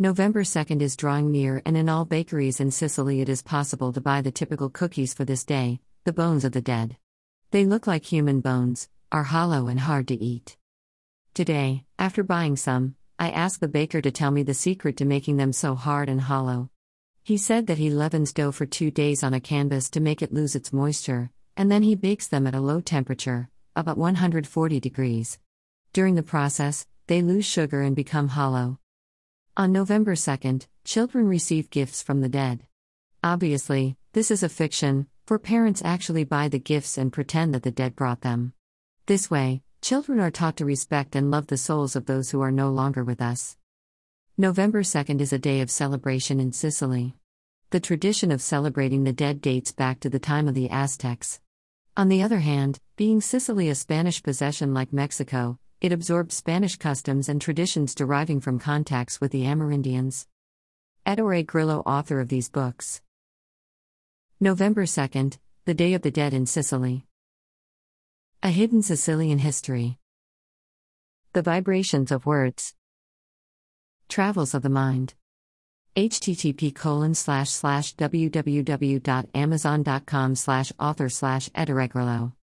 November 2nd is drawing near, and in all bakeries in Sicily it is possible to buy the typical cookies for this day the bones of the dead. They look like human bones, are hollow and hard to eat. Today, after buying some, I asked the baker to tell me the secret to making them so hard and hollow. He said that he leavens dough for two days on a canvas to make it lose its moisture, and then he bakes them at a low temperature, about 140 degrees. During the process, they lose sugar and become hollow. On November 2nd, children receive gifts from the dead. Obviously, this is a fiction, for parents actually buy the gifts and pretend that the dead brought them. This way, children are taught to respect and love the souls of those who are no longer with us. November 2nd is a day of celebration in Sicily. The tradition of celebrating the dead dates back to the time of the Aztecs. On the other hand, being Sicily a Spanish possession like Mexico, it absorbed Spanish customs and traditions deriving from contacts with the Amerindians. Ettore Grillo, author of these books. November 2nd, the Day of the Dead in Sicily. A hidden Sicilian history. The vibrations of words. Travels of the mind. http colon slash slash www.amazon.com slash author slash